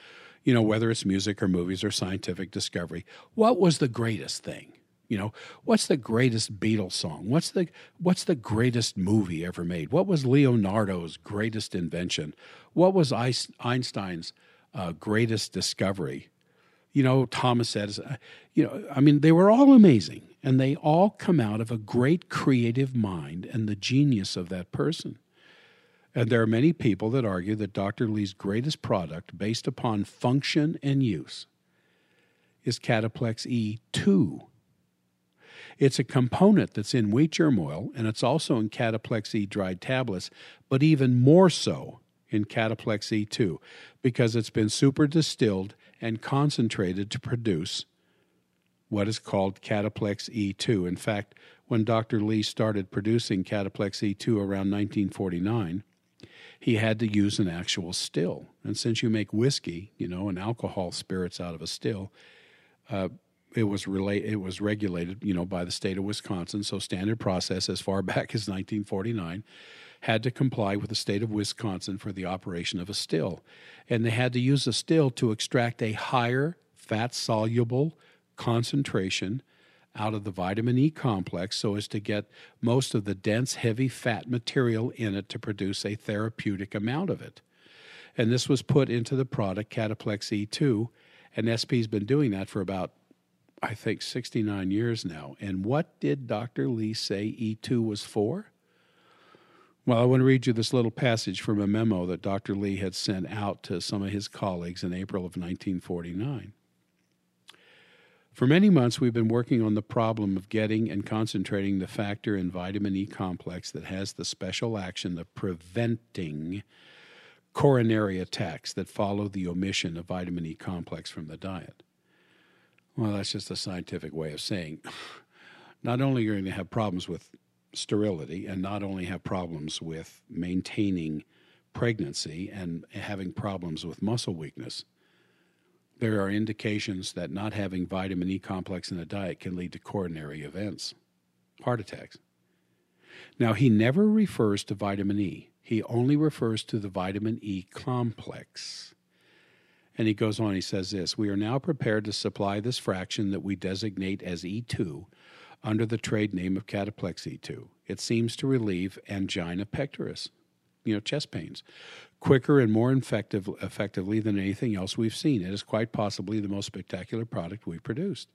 you know, whether it's music or movies or scientific discovery. What was the greatest thing? You know, what's the greatest Beatles song? What's the what's the greatest movie ever made? What was Leonardo's greatest invention? What was Einstein's uh, greatest discovery. You know, Thomas Edison, you know, I mean, they were all amazing and they all come out of a great creative mind and the genius of that person. And there are many people that argue that Dr. Lee's greatest product, based upon function and use, is Cataplex E2. It's a component that's in wheat germ oil, and it's also in Cataplex E dried tablets, but even more so in Cataplex E2 because it's been super distilled and concentrated to produce what is called Cataplex E2. In fact, when Dr. Lee started producing Cataplex E2 around 1949, he had to use an actual still. And since you make whiskey, you know, and alcohol spirits out of a still, uh, it was relate it was regulated, you know, by the state of Wisconsin. So standard process as far back as 1949 had to comply with the state of Wisconsin for the operation of a still. And they had to use a still to extract a higher fat soluble concentration out of the vitamin E complex so as to get most of the dense, heavy fat material in it to produce a therapeutic amount of it. And this was put into the product Cataplex E2, and SP's been doing that for about, I think, 69 years now. And what did Dr. Lee say E2 was for? Well, I want to read you this little passage from a memo that Dr. Lee had sent out to some of his colleagues in April of 1949. For many months, we've been working on the problem of getting and concentrating the factor in vitamin E complex that has the special action of preventing coronary attacks that follow the omission of vitamin E complex from the diet. Well, that's just a scientific way of saying not only are you going to have problems with sterility and not only have problems with maintaining pregnancy and having problems with muscle weakness, there are indications that not having vitamin E complex in the diet can lead to coronary events, heart attacks. Now, he never refers to vitamin E, he only refers to the vitamin E complex. And he goes on, he says this We are now prepared to supply this fraction that we designate as E2 under the trade name of Cataplex E2. It seems to relieve angina pectoris, you know, chest pains, quicker and more effective, effectively than anything else we've seen. It is quite possibly the most spectacular product we've produced.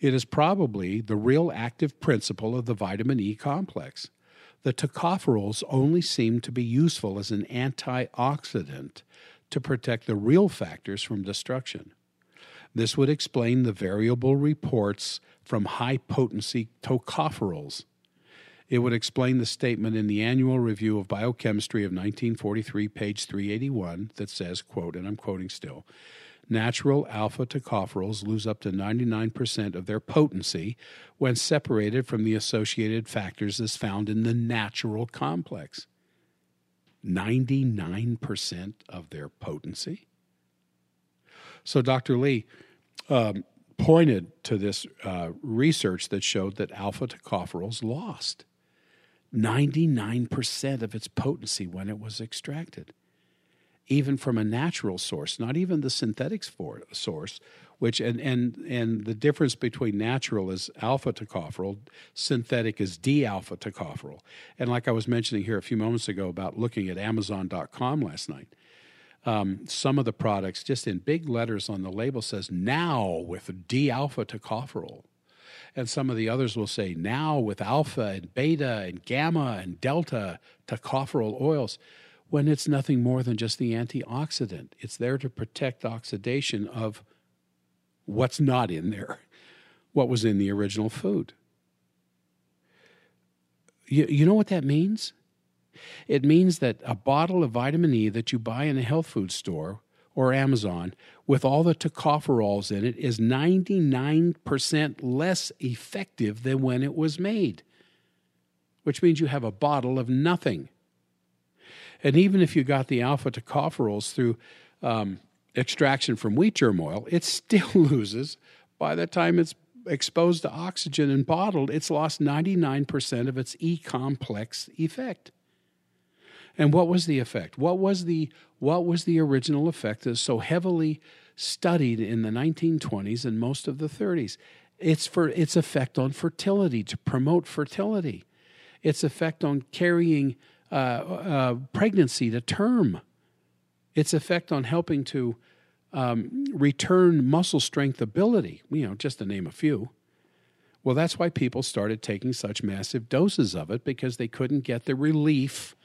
It is probably the real active principle of the vitamin E complex. The tocopherols only seem to be useful as an antioxidant to protect the real factors from destruction. This would explain the variable reports from high potency tocopherols it would explain the statement in the annual review of biochemistry of 1943, page 381, that says, quote, and I'm quoting still, natural alpha tocopherols lose up to 99% of their potency when separated from the associated factors as found in the natural complex. 99% of their potency? So Dr. Lee um, pointed to this uh, research that showed that alpha tocopherols lost 99% of its potency when it was extracted, even from a natural source, not even the synthetic source, which and and and the difference between natural is alpha tocopherol, synthetic is D alpha tocopherol. And like I was mentioning here a few moments ago about looking at Amazon.com last night, um, some of the products just in big letters on the label says now with D alpha tocopherol and some of the others will say now with alpha and beta and gamma and delta tocopherol oils when it's nothing more than just the antioxidant. It's there to protect oxidation of what's not in there, what was in the original food. You, you know what that means? It means that a bottle of vitamin E that you buy in a health food store or Amazon with all the tocopherols in it is 99% less effective than when it was made, which means you have a bottle of nothing. And even if you got the alpha tocopherols through um, extraction from wheat germ oil, it still loses by the time it's exposed to oxygen and bottled, it's lost 99% of its E complex effect. And what was the effect? What was the what was the original effect that's so heavily studied in the 1920s and most of the 30s? It's for its effect on fertility to promote fertility. Its effect on carrying uh, uh, pregnancy to term. Its effect on helping to um, return muscle strength ability. You know, just to name a few. Well, that's why people started taking such massive doses of it because they couldn't get the relief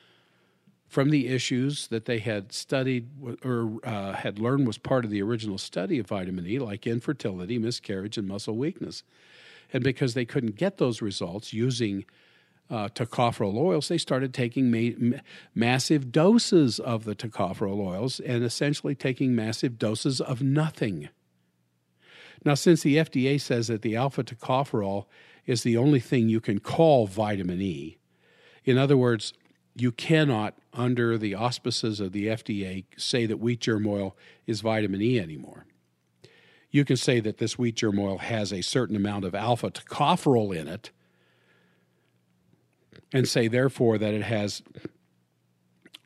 from the issues that they had studied or uh, had learned was part of the original study of vitamin E, like infertility, miscarriage, and muscle weakness. And because they couldn't get those results using uh, tocopherol oils, they started taking ma- massive doses of the tocopherol oils and essentially taking massive doses of nothing. Now, since the FDA says that the alpha tocopherol is the only thing you can call vitamin E, in other words, you cannot, under the auspices of the FDA, say that wheat germ oil is vitamin E anymore. You can say that this wheat germ oil has a certain amount of alpha tocopherol in it, and say, therefore, that it has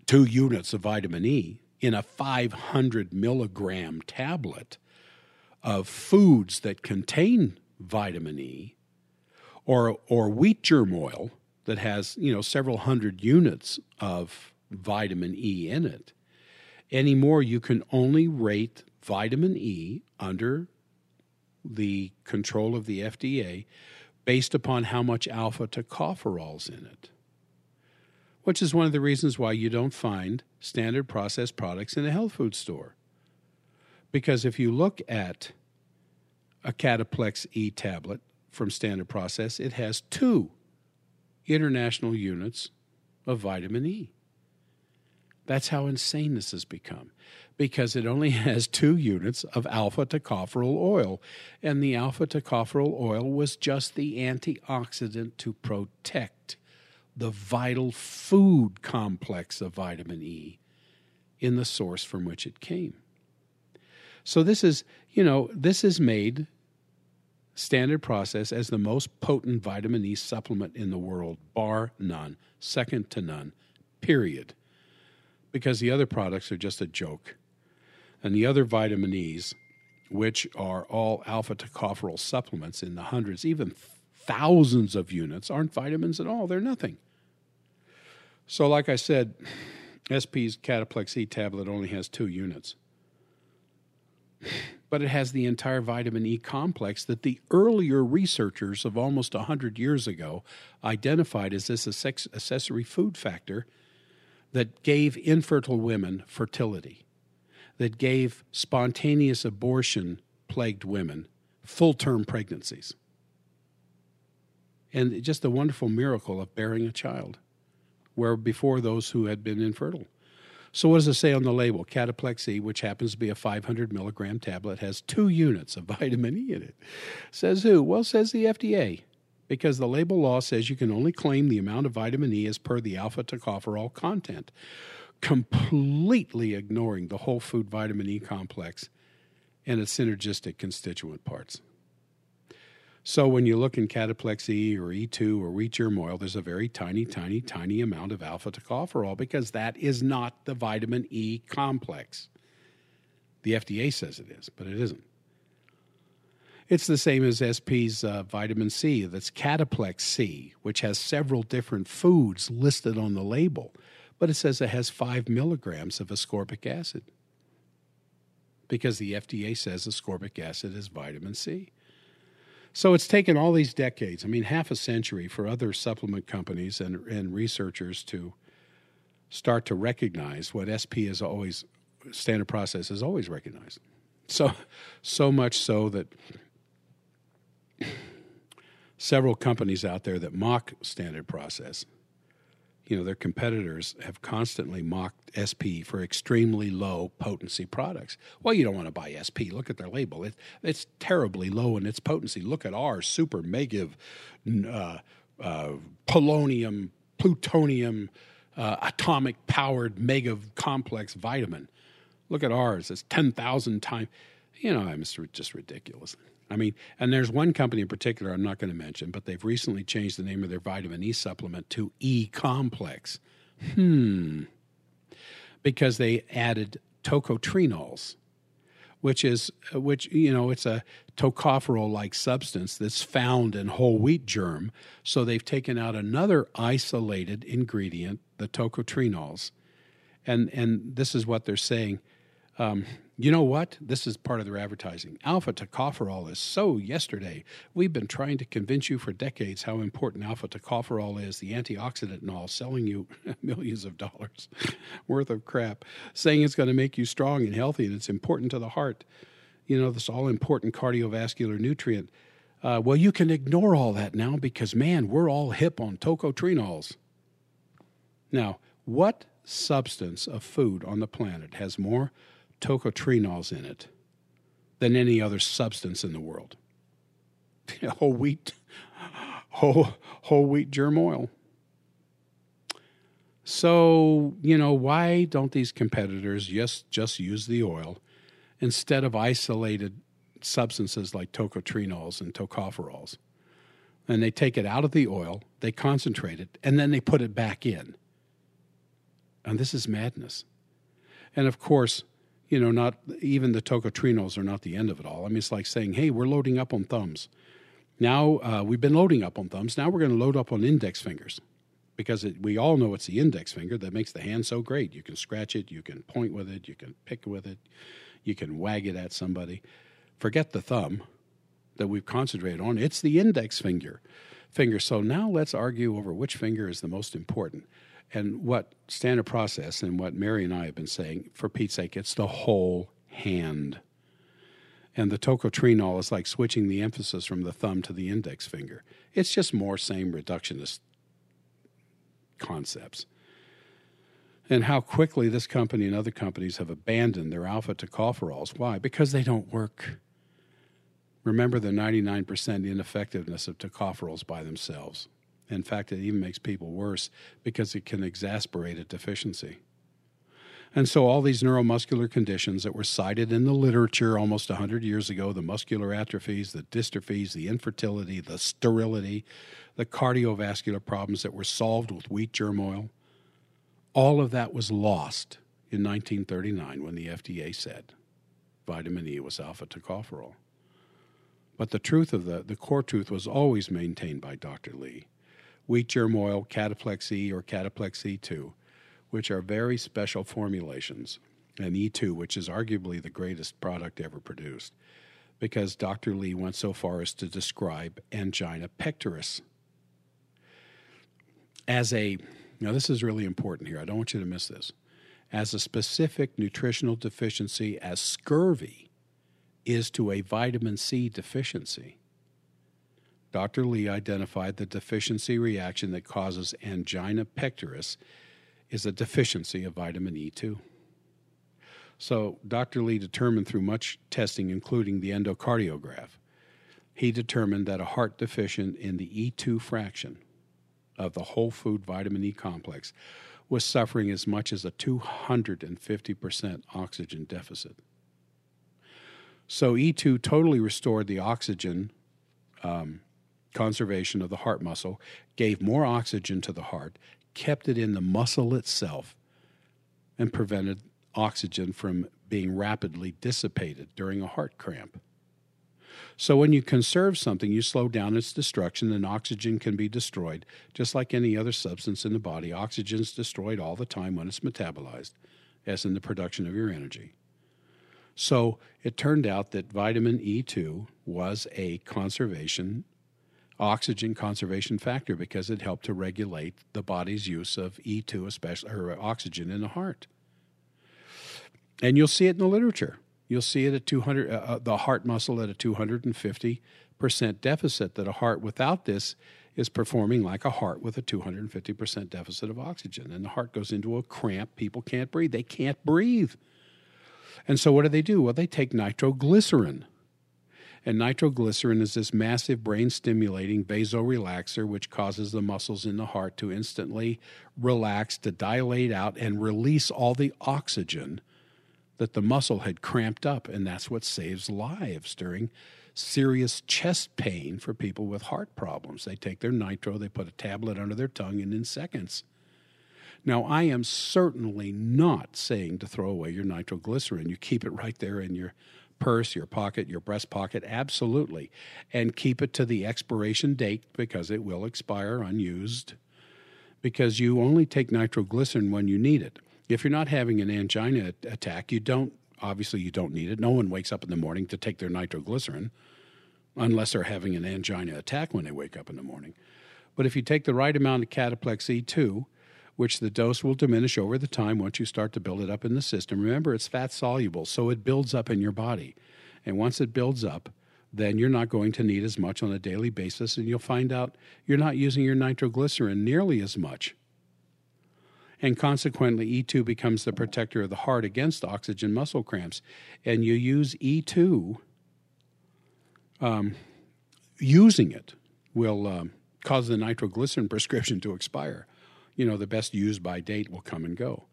two units of vitamin E in a 500 milligram tablet of foods that contain vitamin E or or wheat germ oil that has you know several hundred units of vitamin E in it. Anymore, you can only rate vitamin E under the control of the FDA based upon how much alpha tocopherols in it, which is one of the reasons why you don't find standard processed products in a health food store. Because if you look at a Cataplex E tablet from Standard Process, it has two international units of vitamin E. That's how insane this has become because it only has two units of alpha tocopherol oil. And the alpha tocopherol oil was just the antioxidant to protect the vital food complex of vitamin E in the source from which it came. So this is, you know, this is made standard process as the most potent vitamin E supplement in the world, bar none, second to none, period. Because the other products are just a joke. And the other vitamin E's, which are all alpha tocopherol supplements in the hundreds, even thousands of units, aren't vitamins at all. They're nothing. So, like I said, SP's Cataplex E tablet only has two units but it has the entire vitamin E complex that the earlier researchers of almost 100 years ago identified as this accessory food factor that gave infertile women fertility, that gave spontaneous abortion plagued women full term pregnancies. And just a wonderful miracle of bearing a child, where before those who had been infertile. So, what does it say on the label? Cataplex E, which happens to be a 500 milligram tablet, has two units of vitamin E in it. Says who? Well, says the FDA, because the label law says you can only claim the amount of vitamin E as per the alpha tocopherol content, completely ignoring the whole food vitamin E complex and its synergistic constituent parts. So when you look in Cataplex E or E2 or wheat germ oil, there's a very tiny, tiny, tiny amount of alpha tocopherol because that is not the vitamin E complex. The FDA says it is, but it isn't. It's the same as SP's uh, vitamin C, that's Cataplex C, which has several different foods listed on the label, but it says it has five milligrams of ascorbic acid because the FDA says ascorbic acid is vitamin C. So it's taken all these decades, I mean, half a century for other supplement companies and, and researchers to start to recognize what SP is always, standard process has always recognized. So, so much so that several companies out there that mock standard process you know, their competitors have constantly mocked SP for extremely low potency products. Well, you don't want to buy SP. Look at their label. It, it's terribly low in its potency. Look at ours, super mega uh, uh, polonium, plutonium, uh, atomic powered mega complex vitamin. Look at ours. It's 10,000 times. You know, it's just ridiculous. I mean, and there's one company in particular I'm not going to mention, but they've recently changed the name of their vitamin E supplement to E Complex. Hmm. Because they added tocotrienols, which is which you know it's a tocopherol like substance that's found in whole wheat germ. So they've taken out another isolated ingredient, the tocotrienols, and and this is what they're saying. Um, you know what? This is part of their advertising. Alpha tocopherol is so yesterday. We've been trying to convince you for decades how important alpha tocopherol is, the antioxidant and all, selling you millions of dollars worth of crap, saying it's going to make you strong and healthy and it's important to the heart. You know, this all important cardiovascular nutrient. Uh, well, you can ignore all that now because, man, we're all hip on tocotrienols. Now, what substance of food on the planet has more tocotrienols in it than any other substance in the world. whole wheat, whole, whole wheat germ oil. So, you know, why don't these competitors just, just use the oil instead of isolated substances like tocotrienols and tocopherols? And they take it out of the oil, they concentrate it, and then they put it back in. And this is madness. And of course, you know, not even the tocotrienols are not the end of it all. I mean, it's like saying, hey, we're loading up on thumbs. Now uh, we've been loading up on thumbs. Now we're going to load up on index fingers because it, we all know it's the index finger that makes the hand so great. You can scratch it, you can point with it, you can pick with it, you can wag it at somebody. Forget the thumb that we've concentrated on. It's the index finger. Finger. So now let's argue over which finger is the most important. And what standard process and what Mary and I have been saying, for Pete's sake, it's the whole hand. And the tocotrienol is like switching the emphasis from the thumb to the index finger. It's just more same reductionist concepts. And how quickly this company and other companies have abandoned their alpha tocopherols. Why? Because they don't work. Remember the 99% ineffectiveness of tocopherols by themselves. In fact, it even makes people worse because it can exasperate a deficiency. And so, all these neuromuscular conditions that were cited in the literature almost 100 years ago the muscular atrophies, the dystrophies, the infertility, the sterility, the cardiovascular problems that were solved with wheat germ oil all of that was lost in 1939 when the FDA said vitamin E was alpha tocopherol. But the truth of the, the core truth was always maintained by Dr. Lee. Wheat germ oil, Cataplex E or Cataplex E2 which are very special formulations, and E2, which is arguably the greatest product ever produced, because Dr. Lee went so far as to describe angina pectoris as a, now this is really important here, I don't want you to miss this, as a specific nutritional deficiency as scurvy is to a vitamin C deficiency. Dr. Lee identified the deficiency reaction that causes angina pectoris is a deficiency of vitamin E2. So, Dr. Lee determined through much testing, including the endocardiograph, he determined that a heart deficient in the E2 fraction of the whole food vitamin E complex was suffering as much as a 250% oxygen deficit. So, E2 totally restored the oxygen um, conservation of the heart muscle, gave more oxygen to the heart, kept it in the muscle itself and prevented oxygen from being rapidly dissipated during a heart cramp. So, when you conserve something, you slow down its destruction, and oxygen can be destroyed. Just like any other substance in the body, oxygen is destroyed all the time when it's metabolized, as in the production of your energy. So, it turned out that vitamin E2 was a conservation oxygen conservation factor because it helped to regulate the body's use of E2, especially or oxygen in the heart. And you'll see it in the literature. You'll see it at 200, uh, uh the heart muscle at a 250% deficit, that a heart without this is performing like a heart with a 250% deficit of oxygen. And the heart goes into a cramp. People can't breathe. They can't breathe. And so what do they do? Well, they take nitroglycerin and nitroglycerin is this massive brain stimulating vasorelaxer, which causes the muscles in the heart to instantly relax, to dilate out, and release all the oxygen that the muscle had cramped up. And that's what saves lives during serious chest pain for people with heart problems. They take their nitro, they put a tablet under their tongue, and in seconds. Now, I am certainly not saying to throw away your nitroglycerin. You keep it right there in your purse, your pocket, your breast pocket, absolutely. And keep it to the expiration date because it will expire unused. Because you only take nitroglycerin when you need it. If you're not having an angina attack, you don't, obviously, you don't need it. No one wakes up in the morning to take their nitroglycerin unless they're having an angina attack when they wake up in the morning. But if you take the right amount of Cataplex E2, which the dose will diminish over the time once you start to build it up in the system. Remember, it's fat soluble, so it builds up in your body. And once it builds up, then you're not going to need as much on a daily basis, and you'll find out you're not using your nitroglycerin nearly as much. And consequently, E2 becomes the protector of the heart against oxygen muscle cramps. And you use E2, um, using it will um, cause the nitroglycerin prescription to expire you know, the best used by date will come and go.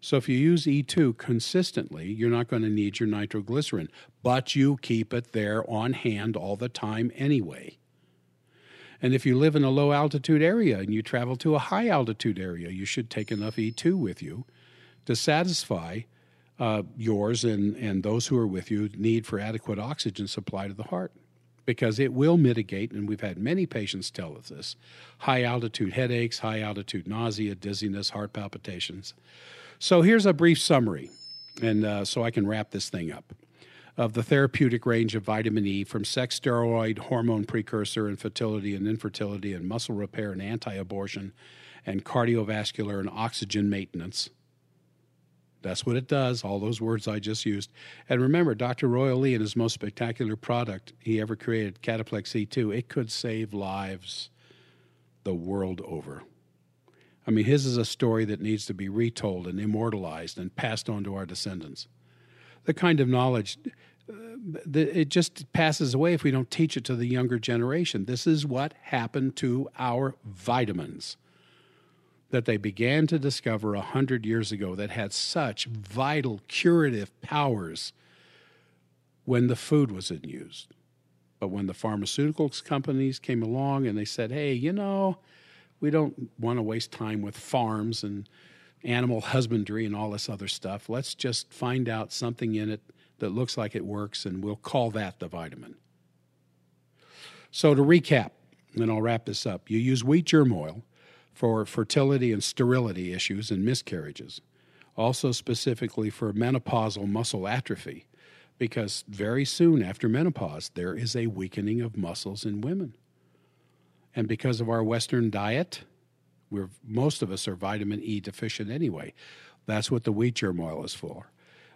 So if you use E2 consistently, you're not going to need your nitroglycerin, but you keep it there on hand all the time anyway. And if you live in a low altitude area and you travel to a high altitude area, you should take enough E2 with you to satisfy uh, yours and, and those who are with you need for adequate oxygen supply to the heart. Because it will mitigate, and we've had many patients tell us this high altitude headaches, high altitude nausea, dizziness, heart palpitations. So here's a brief summary, and uh, so I can wrap this thing up. Of the therapeutic range of vitamin E from sex steroid, hormone precursor, and fertility and infertility, and muscle repair and anti abortion, and cardiovascular and oxygen maintenance. That's what it does, all those words I just used. And remember, Dr. Royal Lee and his most spectacular product he ever created, Cataplex E2, it could save lives the world over. I mean, his is a story that needs to be retold and immortalized and passed on to our descendants. The kind of knowledge uh, it just passes away if we don't teach it to the younger generation. This is what happened to our vitamins that they began to discover a hundred years ago that had such vital curative powers when the food was in use. But when the pharmaceuticals companies came along and they said, hey, you know, we don't want to waste time with farms and animal husbandry and all this other stuff. Let's just find out something in it that looks like it works, and we'll call that the vitamin. So, to recap, and I'll wrap this up you use wheat germ oil for fertility and sterility issues and miscarriages, also specifically for menopausal muscle atrophy, because very soon after menopause, there is a weakening of muscles in women. And because of our Western diet, we're, most of us are vitamin E deficient anyway. That's what the wheat germ oil is for.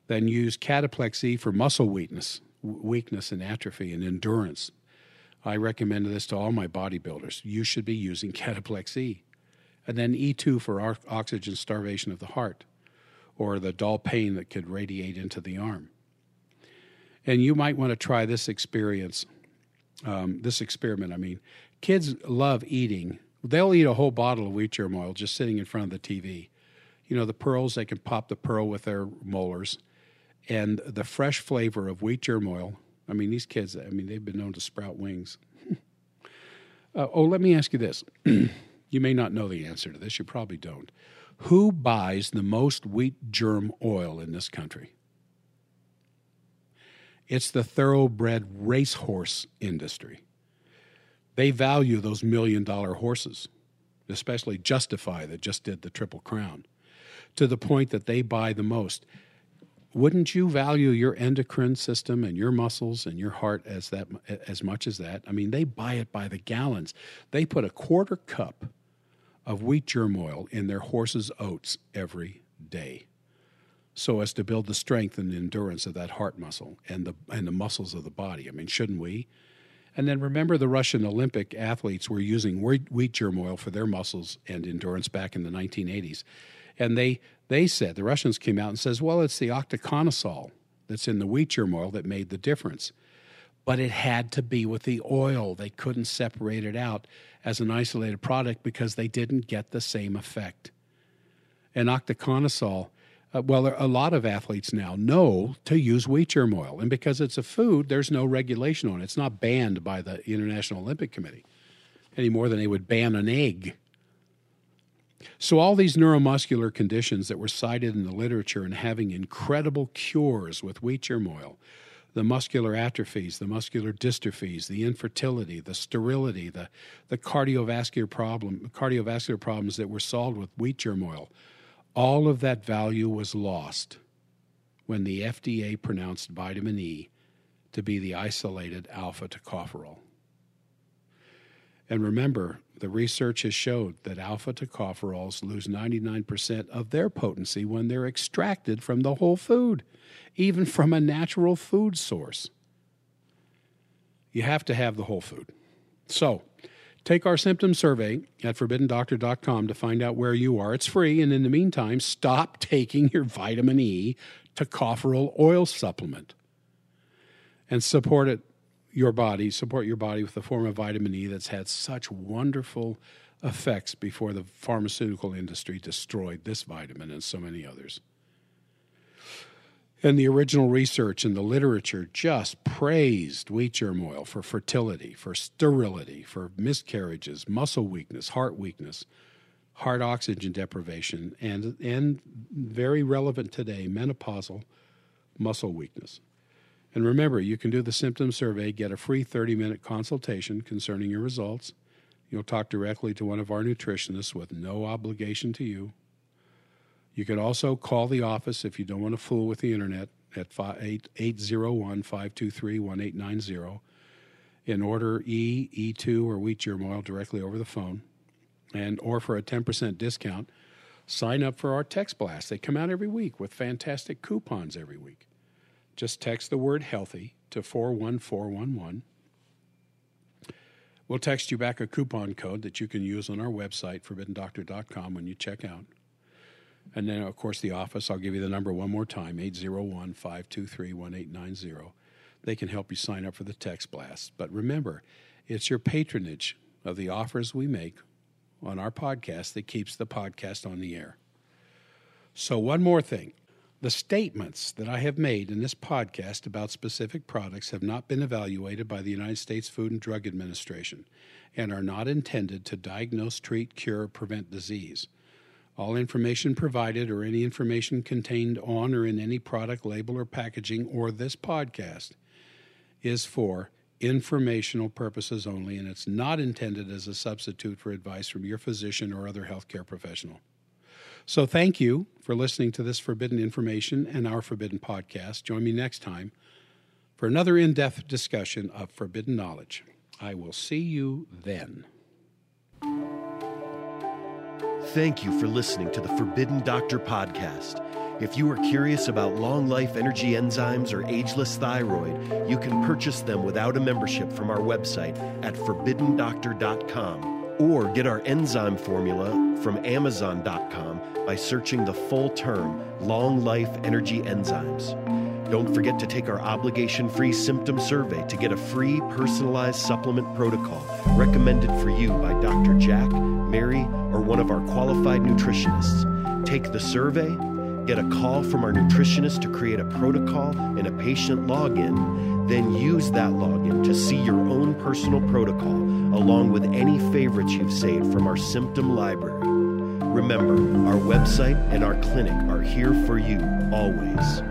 Then use Cataplex E for muscle weakness, weakness and atrophy and endurance. I recommend this to all my bodybuilders. You should be using Cataplex E and then E2 for oxygen starvation of the heart, or the dull pain that could radiate into the arm. And you might want to try this experience, um, this experiment. I mean, kids love eating. They'll eat a whole bottle of wheat germ oil just sitting in front of the TV. You know, the pearls, they can pop the pearl with their molars. And the fresh flavor of wheat germ oil, I mean, these kids, I mean, they've been known to sprout wings. uh, oh, let me ask you this. You may not know the answer to this, you probably don't. Who buys the most wheat germ oil in this country? It's the thoroughbred racehorse industry. They value those million dollar horses, especially Justify that just did the Triple Crown, to the point that they buy the most. Wouldn't you value your endocrine system and your muscles and your heart as that as much as that? I mean, they buy it by the gallons. They put a quarter cup of wheat germ oil in their horses' oats every day so as to build the strength and endurance of that heart muscle and the and the muscles of the body. I mean, shouldn't we? And then remember the Russian Olympic athletes were using wheat germ oil for their muscles and endurance back in the 1980s. And they they said the Russians came out and says, "Well, it's the octacosanol that's in the wheat germ oil that made the difference." But it had to be with the oil. They couldn't separate it out as an isolated product because they didn't get the same effect. And octacosanol, uh, well, a lot of athletes now know to use wheat germ oil. And because it's a food, there's no regulation on it. It's not banned by the International Olympic Committee any more than they would ban an egg. So, all these neuromuscular conditions that were cited in the literature and having incredible cures with wheat germ oil the muscular atrophies, the muscular dystrophies, the infertility, the sterility, the, the cardiovascular problem, cardiovascular problems that were solved with wheat germ oil, all of that value was lost when the FDA pronounced vitamin E to be the isolated alpha tocopherol. And remember, the research has showed that alpha tocopherols lose 99% of their potency when they're extracted from the whole food, even from a natural food source. You have to have the whole food. So, take our symptom survey at forbiddendoctor.com to find out where you are. It's free, and in the meantime, stop taking your vitamin E tocopherol oil supplement and support it your body, support your body with a form of vitamin E that's had such wonderful effects before the pharmaceutical industry destroyed this vitamin and so many others. And the original research and the literature just praised wheat germ oil for fertility, for sterility, for miscarriages, muscle weakness, heart weakness, heart oxygen deprivation, and, and very relevant today, menopausal muscle weakness. And remember, you can do the symptom survey, get a free 30 minute consultation concerning your results. You'll talk directly to one of our nutritionists with no obligation to you. You can also call the office if you don't want to fool with the internet at 801 523 1890 and order E, E2, or wheat germ oil directly over the phone. And or for a 10% discount, sign up for our text blast. They come out every week with fantastic coupons every week. Just text the word healthy to 41411. We'll text you back a coupon code that you can use on our website, forbiddendoctor.com, when you check out. And then, of course, the office, I'll give you the number one more time 801 523 1890. They can help you sign up for the text blast. But remember, it's your patronage of the offers we make on our podcast that keeps the podcast on the air. So, one more thing. The statements that I have made in this podcast about specific products have not been evaluated by the United States Food and Drug Administration and are not intended to diagnose, treat, cure, or prevent disease. All information provided or any information contained on or in any product, label, or packaging or this podcast is for informational purposes only, and it's not intended as a substitute for advice from your physician or other healthcare professional. So, thank you for listening to this Forbidden Information and our Forbidden podcast. Join me next time for another in depth discussion of forbidden knowledge. I will see you then. Thank you for listening to the Forbidden Doctor podcast. If you are curious about long life energy enzymes or ageless thyroid, you can purchase them without a membership from our website at forbiddendoctor.com or get our enzyme formula from amazon.com by searching the full term Long Life Energy Enzymes. Don't forget to take our obligation free symptom survey to get a free personalized supplement protocol recommended for you by Dr. Jack, Mary, or one of our qualified nutritionists. Take the survey, get a call from our nutritionist to create a protocol and a patient login, then use that login to see your own personal protocol along with any favorites you've saved from our symptom library. Remember, our website and our clinic are here for you always.